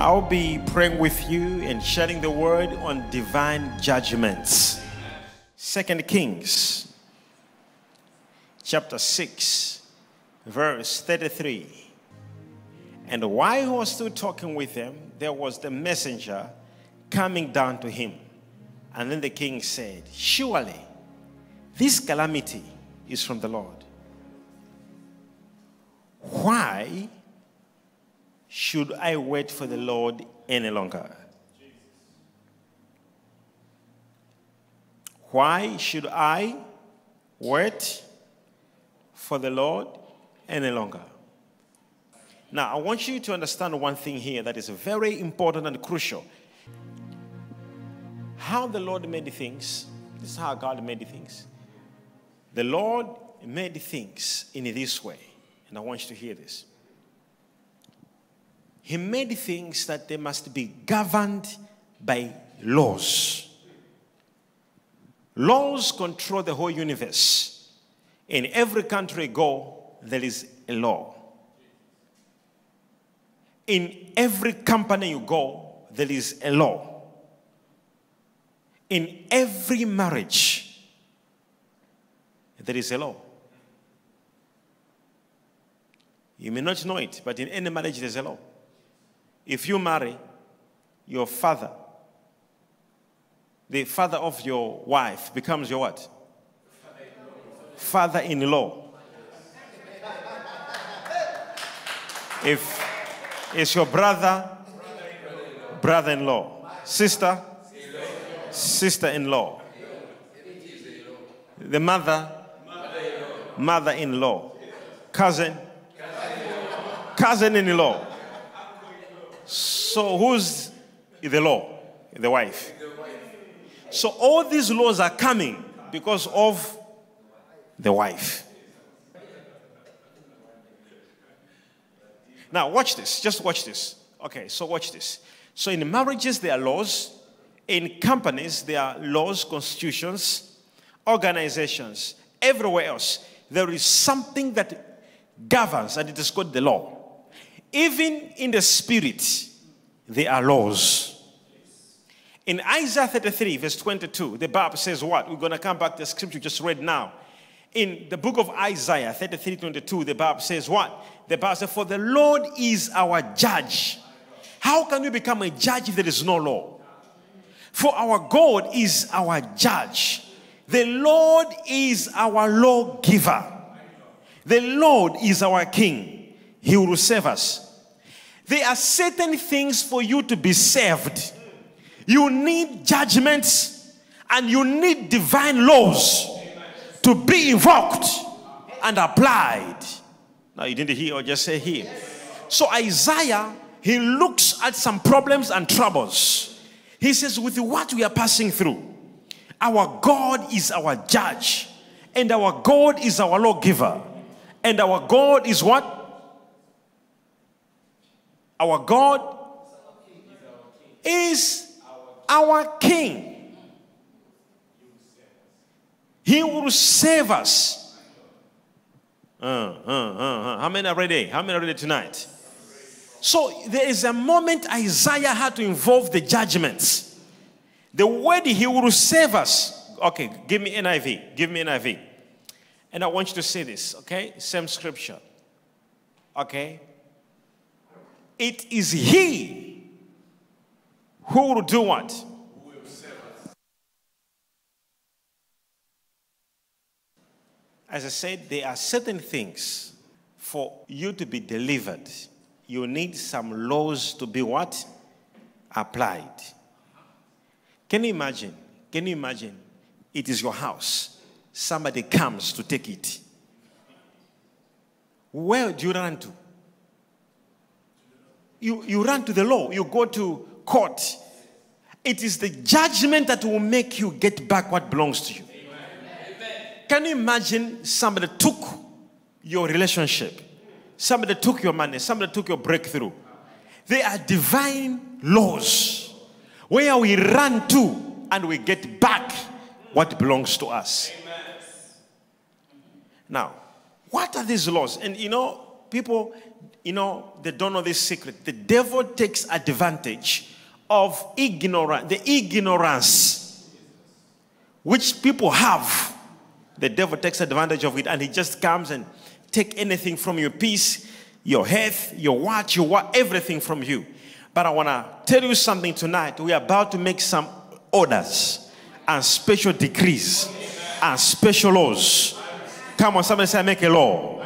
I'll be praying with you and sharing the word on divine judgments. Second Kings chapter 6 verse 33. And while he was still talking with them, there was the messenger coming down to him. And then the king said, Surely this calamity is from the Lord. Why should I wait for the Lord any longer? Why should I wait for the Lord any longer? Now, I want you to understand one thing here that is very important and crucial. How the Lord made things, this is how God made things. The Lord made things in this way, and I want you to hear this. He made things that they must be governed by laws. Laws control the whole universe. In every country go, there is a law. In every company you go, there is a law. In every marriage, there is a law. You may not know it, but in any marriage, there's a law. If you marry your father, the father of your wife becomes your what? Father in law. If it's your brother, brother in law. Sister, sister in law. The mother, mother in law. Cousin, cousin in law. So who's the law? The wife. So all these laws are coming because of the wife. Now, watch this. Just watch this. Okay, so watch this. So, in marriages, there are laws. In companies, there are laws, constitutions, organizations. Everywhere else, there is something that governs, and it is called the law. Even in the spirit, there are laws. In Isaiah 33, verse 22, the Bible says what? We're going to come back to the scripture just read now. In the book of Isaiah 33, 22, the Bible says what? The Bible says, For the Lord is our judge. How can we become a judge if there is no law? For our God is our judge. The Lord is our lawgiver. The Lord is our king. He will save us. There are certain things for you to be saved. You need judgments and you need divine laws to be invoked and applied. Now, you didn't hear or just say here. So, Isaiah, he looks at some problems and troubles. He says, with what we are passing through, our God is our judge, and our God is our lawgiver, and our God is what? Our God is our King. He will save us. Uh, uh, uh, uh. How many are ready? How many are ready tonight? So there is a moment Isaiah had to involve the judgments. The word he will save us. Okay, give me NIV. Give me NIV. And I want you to say this, okay? Same scripture. Okay? It is he who will do what? As I said, there are certain things for you to be delivered. You need some laws to be what? Applied. Can you imagine? Can you imagine? It is your house. Somebody comes to take it. Where do you run to? You, you run to the law, you go to court. It is the judgment that will make you get back what belongs to you. Can you imagine somebody took your relationship? Somebody took your money, somebody took your breakthrough. They are divine laws where we run to and we get back what belongs to us. Now, what are these laws? And you know, people, you know, they don't know this secret. The devil takes advantage of ignorance, the ignorance which people have. The devil takes advantage of it and he just comes and take anything from your peace, your health, your watch, your what, everything from you. But I want to tell you something tonight. We are about to make some orders and special decrees and special laws. Come on, somebody say, make a law.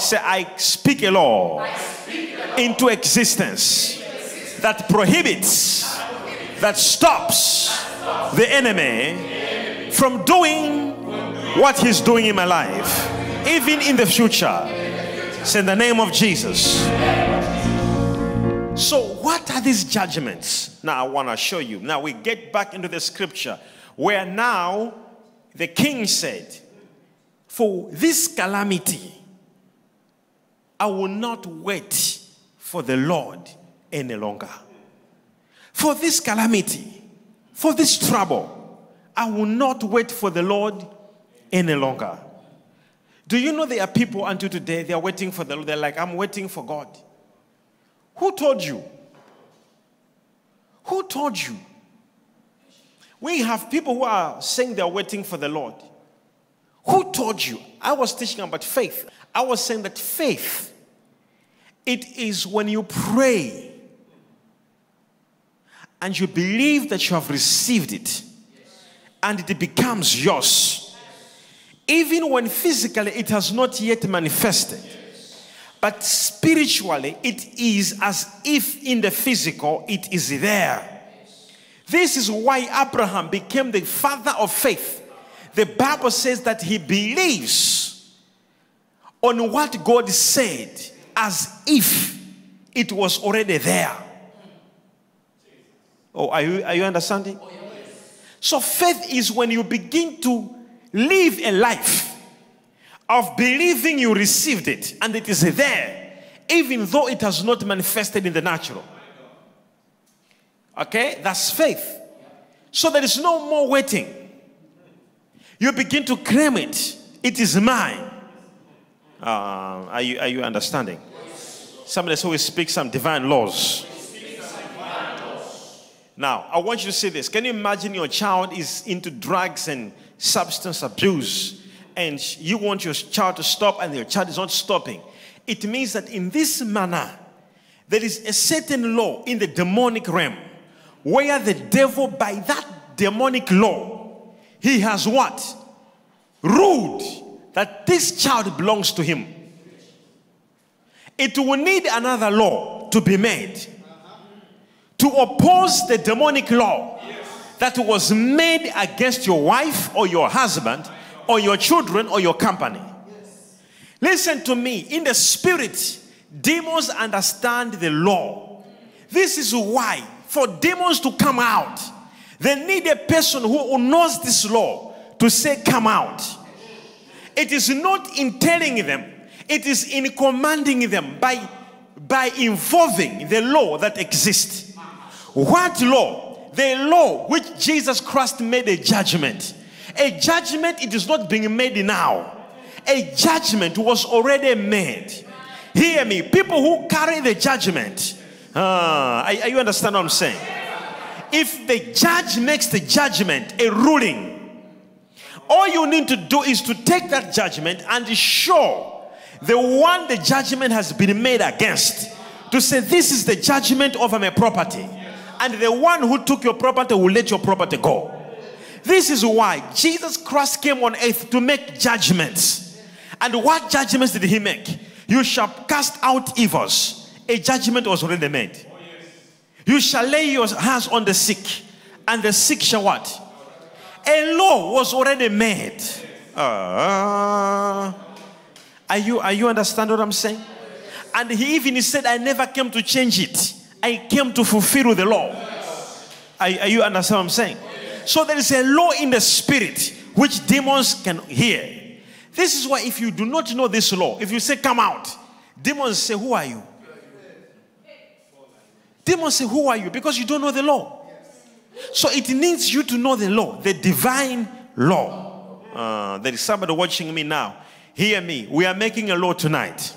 Say, I speak a law into existence that prohibits, that stops the enemy from doing what he's doing in my life, even in the future. Say in the name of Jesus. So, what are these judgments? Now, I want to show you. Now, we get back into the scripture where now the king said, For this calamity, I will not wait for the Lord any longer. For this calamity, for this trouble, I will not wait for the Lord any longer. Do you know there are people until today, they are waiting for the Lord. They're like, I'm waiting for God. Who told you? Who told you? We have people who are saying they're waiting for the Lord. Who told you? I was teaching about faith. I was saying that faith, it is when you pray and you believe that you have received it and it becomes yours. Even when physically it has not yet manifested. But spiritually, it is as if in the physical it is there. This is why Abraham became the father of faith. The Bible says that he believes on what God said as if it was already there. Oh, are you, are you understanding? So, faith is when you begin to live a life of believing you received it and it is there, even though it has not manifested in the natural. Okay, that's faith. So there is no more waiting. You begin to claim it. It is mine. Uh, are, you, are you understanding? Somebody says we speak some divine laws. Now, I want you to see this. Can you imagine your child is into drugs and substance abuse, and you want your child to stop, and your child is not stopping? It means that in this manner, there is a certain law in the demonic realm where the devil, by that demonic law, he has what? Ruled that this child belongs to him. It will need another law to be made to oppose the demonic law that was made against your wife or your husband or your children or your company. Listen to me. In the spirit, demons understand the law. This is why for demons to come out, they need a person who knows this law to say, Come out. It is not in telling them, it is in commanding them by, by involving the law that exists. What law? The law which Jesus Christ made a judgment. A judgment, it is not being made now. A judgment was already made. Hear me. People who carry the judgment, uh, are, you understand what I'm saying? If the judge makes the judgment a ruling, all you need to do is to take that judgment and show the one the judgment has been made against to say, This is the judgment over my property. And the one who took your property will let your property go. This is why Jesus Christ came on earth to make judgments. And what judgments did he make? You shall cast out evils a judgment was already made. You shall lay your hands on the sick, and the sick shall what? A law was already made. Uh, are you are you understand what I'm saying? And he even said, I never came to change it. I came to fulfill the law. Are, are you understand what I'm saying? So there is a law in the spirit which demons can hear. This is why if you do not know this law, if you say come out, demons say, Who are you? Demons say, Who are you? Because you don't know the law. So it needs you to know the law, the divine law. Uh, there is somebody watching me now. Hear me. We are making a law tonight.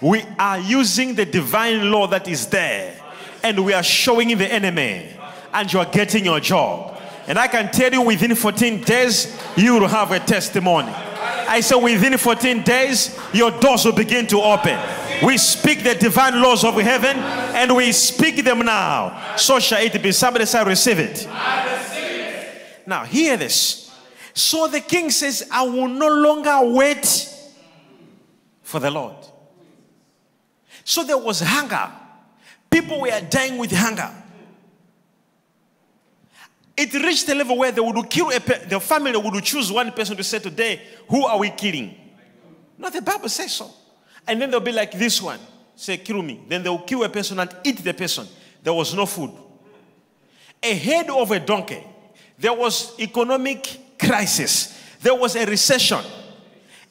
We are using the divine law that is there and we are showing the enemy, and you are getting your job. And I can tell you within 14 days, you will have a testimony. I said, within 14 days, your doors will begin to open. We speak the divine laws of heaven and we speak them now. So shall it be. Somebody say, receive it. Now, hear this. So the king says, I will no longer wait for the Lord. So there was hunger. People were dying with hunger. It reached a level where they would kill a the family would choose one person to say today, who are we killing? No, the Bible says so. And then they'll be like this one, say, kill me. Then they'll kill a person and eat the person. There was no food. A head of a donkey. There was economic crisis. There was a recession.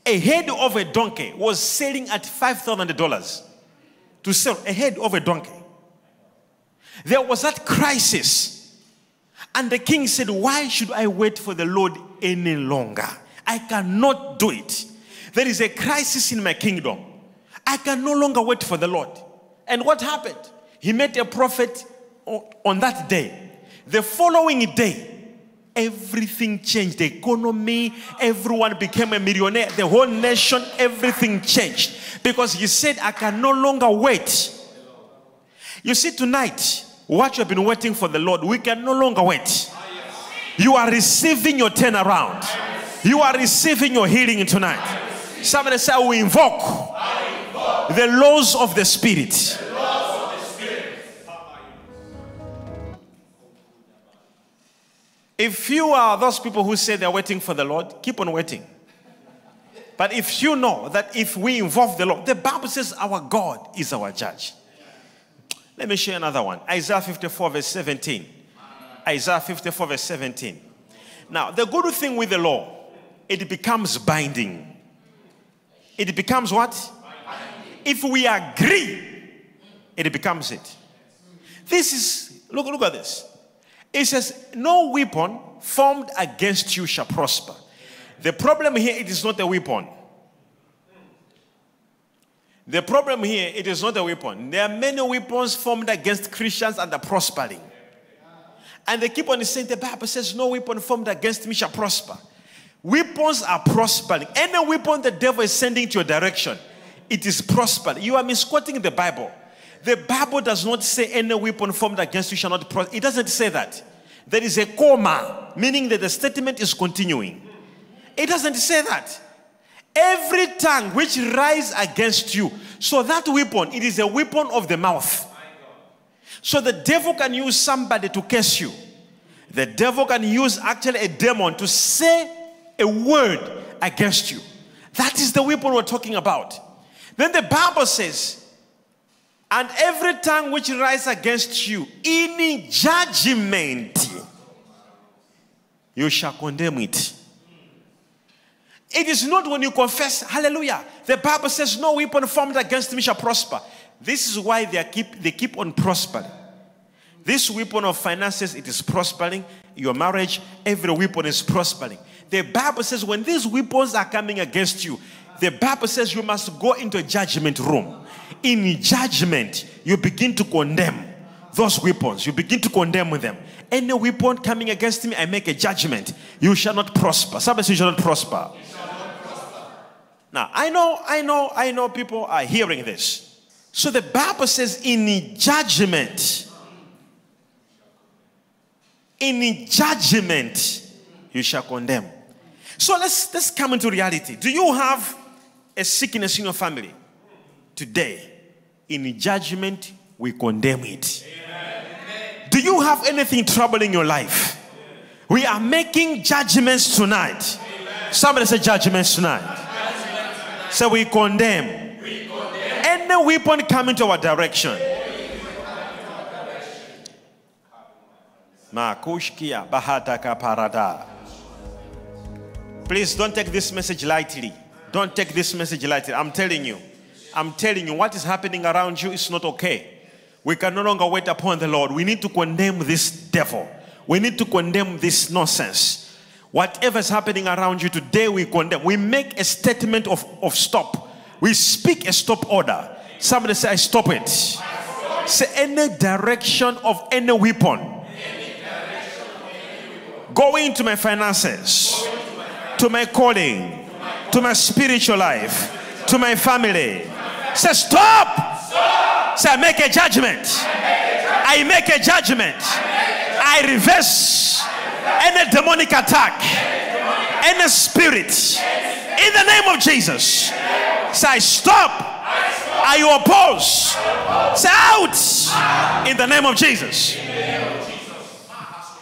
A head of a donkey was selling at $5,000 to sell a head of a donkey. There was that crisis. And the king said, Why should I wait for the Lord any longer? I cannot do it. There is a crisis in my kingdom. I can no longer wait for the Lord. And what happened? He met a prophet on that day. The following day, everything changed. The economy, everyone became a millionaire. The whole nation, everything changed. Because he said, I can no longer wait. You see, tonight, what you have been waiting for the Lord, we can no longer wait. You are receiving your turnaround. You are receiving your healing tonight. Somebody say, We invoke the laws of the Spirit. If you are those people who say they're waiting for the Lord, keep on waiting. But if you know that if we involve the Lord, the Bible says our God is our judge. Let me share another one. Isaiah 54, verse 17. Isaiah 54, verse 17. Now, the good thing with the law, it becomes binding. It becomes what? Binding. If we agree, it becomes it. This is, look, look at this. It says, No weapon formed against you shall prosper. The problem here, it is not a weapon. The problem here, it is not a weapon. There are many weapons formed against Christians and are prospering. And they keep on saying, the Bible says, No weapon formed against me shall prosper. Weapons are prospering. Any weapon the devil is sending to your direction, it is prospering. You are misquoting the Bible. The Bible does not say any weapon formed against you shall not prosper. It doesn't say that. There is a comma, meaning that the statement is continuing. It doesn't say that. Every tongue which rise against you. So that weapon, it is a weapon of the mouth. So the devil can use somebody to curse you. The devil can use actually a demon to say a word against you. That is the weapon we're talking about. Then the Bible says, and every tongue which rise against you in judgment, you shall condemn it. It is not when you confess, hallelujah. The Bible says, No weapon formed against me shall prosper. This is why they keep, they keep on prospering. This weapon of finances, it is prospering. Your marriage, every weapon is prospering. The Bible says, when these weapons are coming against you, the Bible says you must go into a judgment room. In judgment, you begin to condemn those weapons. You begin to condemn them. Any weapon coming against me, I make a judgment. You shall not prosper. Somebody you shall not prosper. Now, I know, I know, I know people are hearing this. So the Bible says, in judgment, in judgment, you shall condemn. So let's let's come into reality. Do you have a sickness in your family? Today, in judgment, we condemn it. Amen. Do you have anything troubling your life? We are making judgments tonight. Amen. Somebody say judgments tonight. So we condemn. we condemn. Any weapon coming to our direction. Please don't take this message lightly. Don't take this message lightly. I'm telling you. I'm telling you, what is happening around you is not okay. We can no longer wait upon the Lord. We need to condemn this devil. We need to condemn this nonsense. Whatever is happening around you today, we condemn. We make a statement of, of stop. We speak a stop order. Somebody say, I stop it. Say, any direction of any weapon going into my finances, to my calling, to my spiritual life, to my family. Say, stop. Say, I make a judgment. I make a judgment. I reverse any demonic attack, any spirit. In the name of Jesus. Say, stop. Are you opposed? Say out in the name of Jesus. Ah,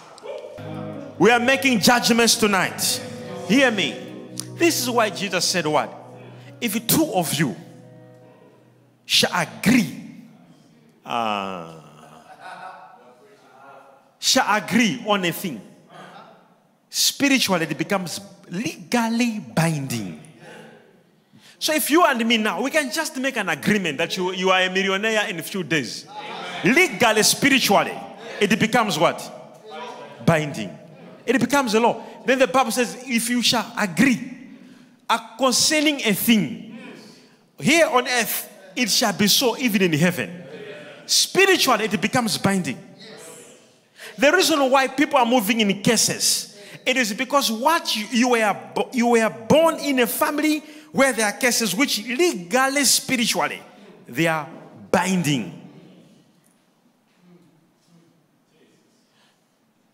we are making judgments tonight. Hear me. This is why Jesus said, What? If two of you shall agree, uh, shall agree on a thing, spiritually it becomes legally binding. So if you and me now, we can just make an agreement that you, you are a millionaire in a few days. Legally, spiritually, it becomes what? Binding. It becomes a law. Then the Bible says, if you shall agree concerning a thing, here on earth, it shall be so even in heaven. Spiritually, it becomes binding. The reason why people are moving in cases, it is because what you, you, were, you were born in a family where there are cases which legally, spiritually, they are binding.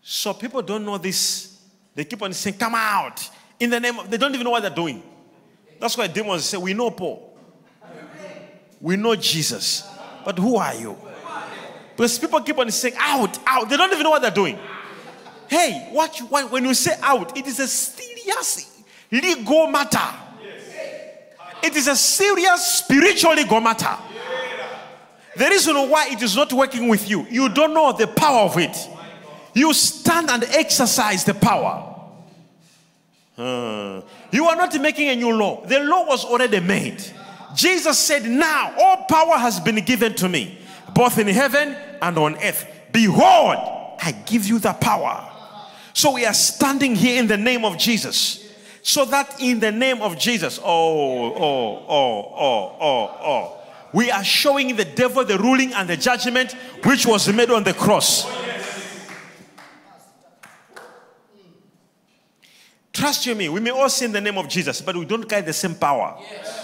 So people don't know this. They keep on saying, Come out. In the name of, they don't even know what they're doing. That's why demons say, We know Paul. We know Jesus. But who are you? Because people keep on saying, Out, out. They don't even know what they're doing. Hey, what, you, what when you say out, it is a serious legal matter. It is a serious spiritual legal matter. The reason why it is not working with you, you don't know the power of it you stand and exercise the power. Uh, you are not making a new law. The law was already made. Jesus said, Now all power has been given to me, both in heaven and on earth. Behold, I give you the power. So we are standing here in the name of Jesus. So that in the name of Jesus, oh, oh, oh, oh, oh, oh, we are showing the devil the ruling and the judgment which was made on the cross. Trust you me, we may all say in the name of Jesus, but we don't carry the same power. Yes.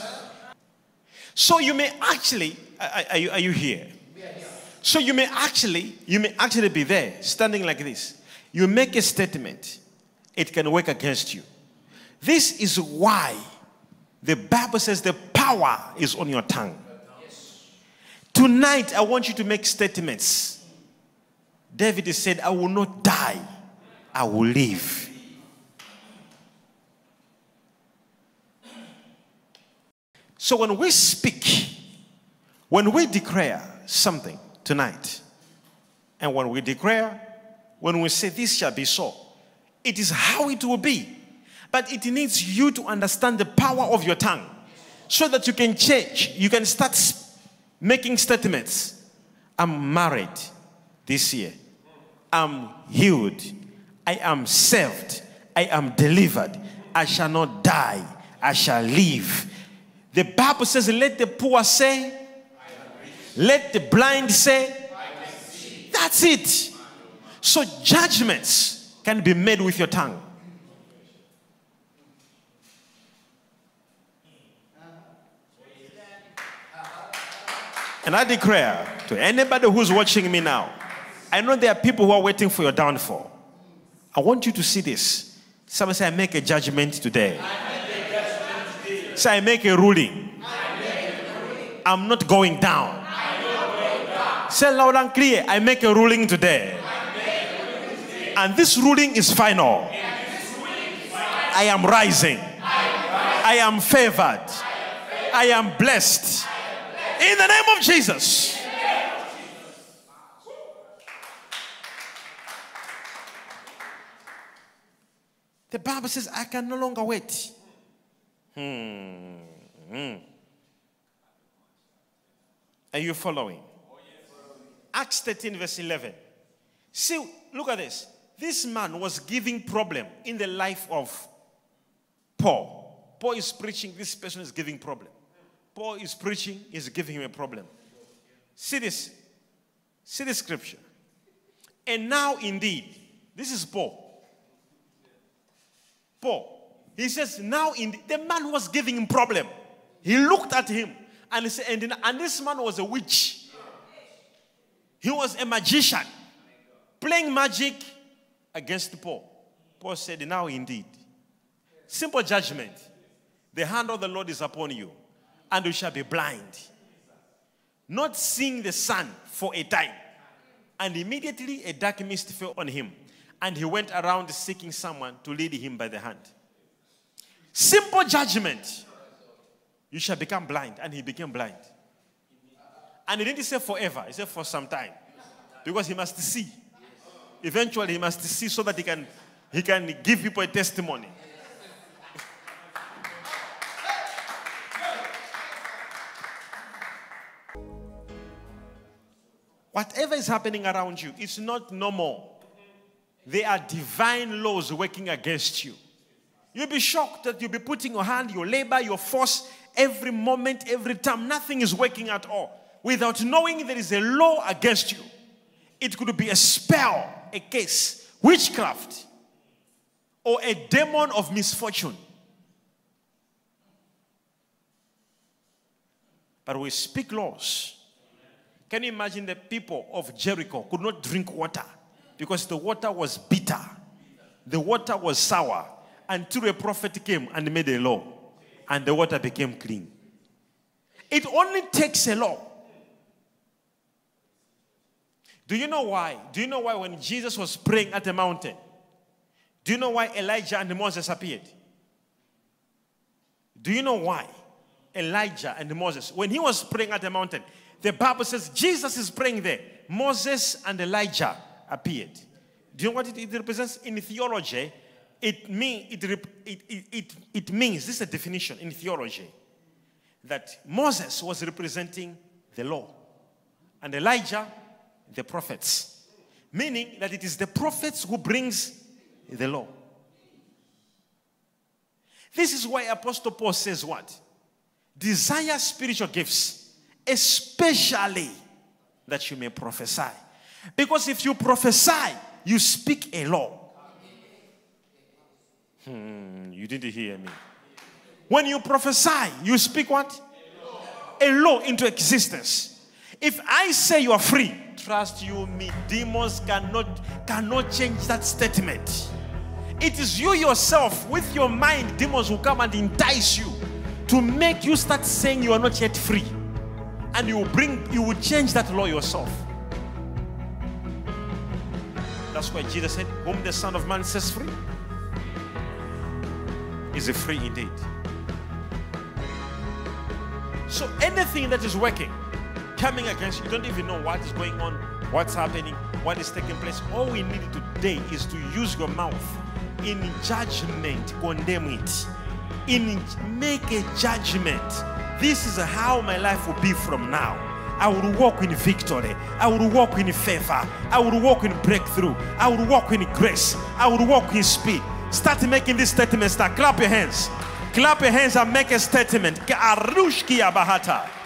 So you may actually, are, you, are you here? So you may actually, you may actually be there, standing like this. You make a statement, it can work against you. This is why the Bible says the power is on your tongue. Tonight, I want you to make statements. David said, I will not die, I will live. So when we speak, when we declare something tonight, and when we declare, when we say this shall be so, it is how it will be. But it needs you to understand the power of your tongue so that you can change. You can start making statements. I'm married this year. I'm healed. I am saved. I am delivered. I shall not die. I shall live. The Bible says, Let the poor say, let the blind say, that's it. So judgments can be made with your tongue. And I declare to anybody who's watching me now, I know there are people who are waiting for your downfall. I want you to see this. Somebody say, I make a judgment today. Say, I make a ruling. I'm not going down. Say loud and clear, I make a ruling today. And this ruling is final. I am rising. I am favored. I am blessed. In the name of Jesus. The Bible says, I can no longer wait. Hmm. hmm. Are you following? Acts 13, verse 11. See, look at this. This man was giving problem in the life of Paul. Paul is preaching, this person is giving problem. Paul is preaching, is giving him a problem. See this. See this scripture. And now, indeed, this is Paul. Paul. He says, now in the man was giving him problem. He looked at him and he said, and, and this man was a witch. He was a magician playing magic against Paul. Paul said, Now indeed, simple judgment. The hand of the Lord is upon you, and you shall be blind, not seeing the sun for a time. And immediately a dark mist fell on him, and he went around seeking someone to lead him by the hand. Simple judgment. You shall become blind. And he became blind. And he didn't say forever, he said for some time. Because he must see. Eventually, he must see so that he can, he can give people a testimony. Whatever is happening around you, it's not normal. There are divine laws working against you. You'll be shocked that you'll be putting your hand, your labor, your force every moment, every time. Nothing is working at all. Without knowing there is a law against you. It could be a spell, a case, witchcraft, or a demon of misfortune. But we speak laws. Can you imagine the people of Jericho could not drink water because the water was bitter, the water was sour, until a prophet came and made a law, and the water became clean. It only takes a law. Do you know why? Do you know why when Jesus was praying at the mountain? Do you know why Elijah and Moses appeared? Do you know why Elijah and Moses, when he was praying at the mountain, the Bible says Jesus is praying there. Moses and Elijah appeared. Do you know what it, represents in theology? It, mean, it, it, it, it, means, this is a definition in theology, that Moses was representing the law and Elijah the prophets. Meaning that it is the prophets who brings the law. This is why Apostle Paul says what? Desire spiritual gifts, especially that you may prophesy. Because if you prophesy, you speak a law. Hmm, you didn't hear me. When you prophesy, you speak what? A law into existence. If I say you are free, trust you me, demons cannot cannot change that statement. It is you yourself with your mind, demons will come and entice you to make you start saying you are not yet free. And you will bring you will change that law yourself. That's why Jesus said, Whom the Son of Man sets free is a free indeed. So anything that is working, coming against you, you don't even know what is going on, what's happening, what is taking place. All we need today is to use your mouth in judgment, condemn it. In make a judgment. This is how my life will be from now. I will walk in victory. I will walk in favor. I will walk in breakthrough. I will walk in grace. I will walk in speed. Start making this statement. Start. Clap your hands. Clap your hands and make a statement. Bahata.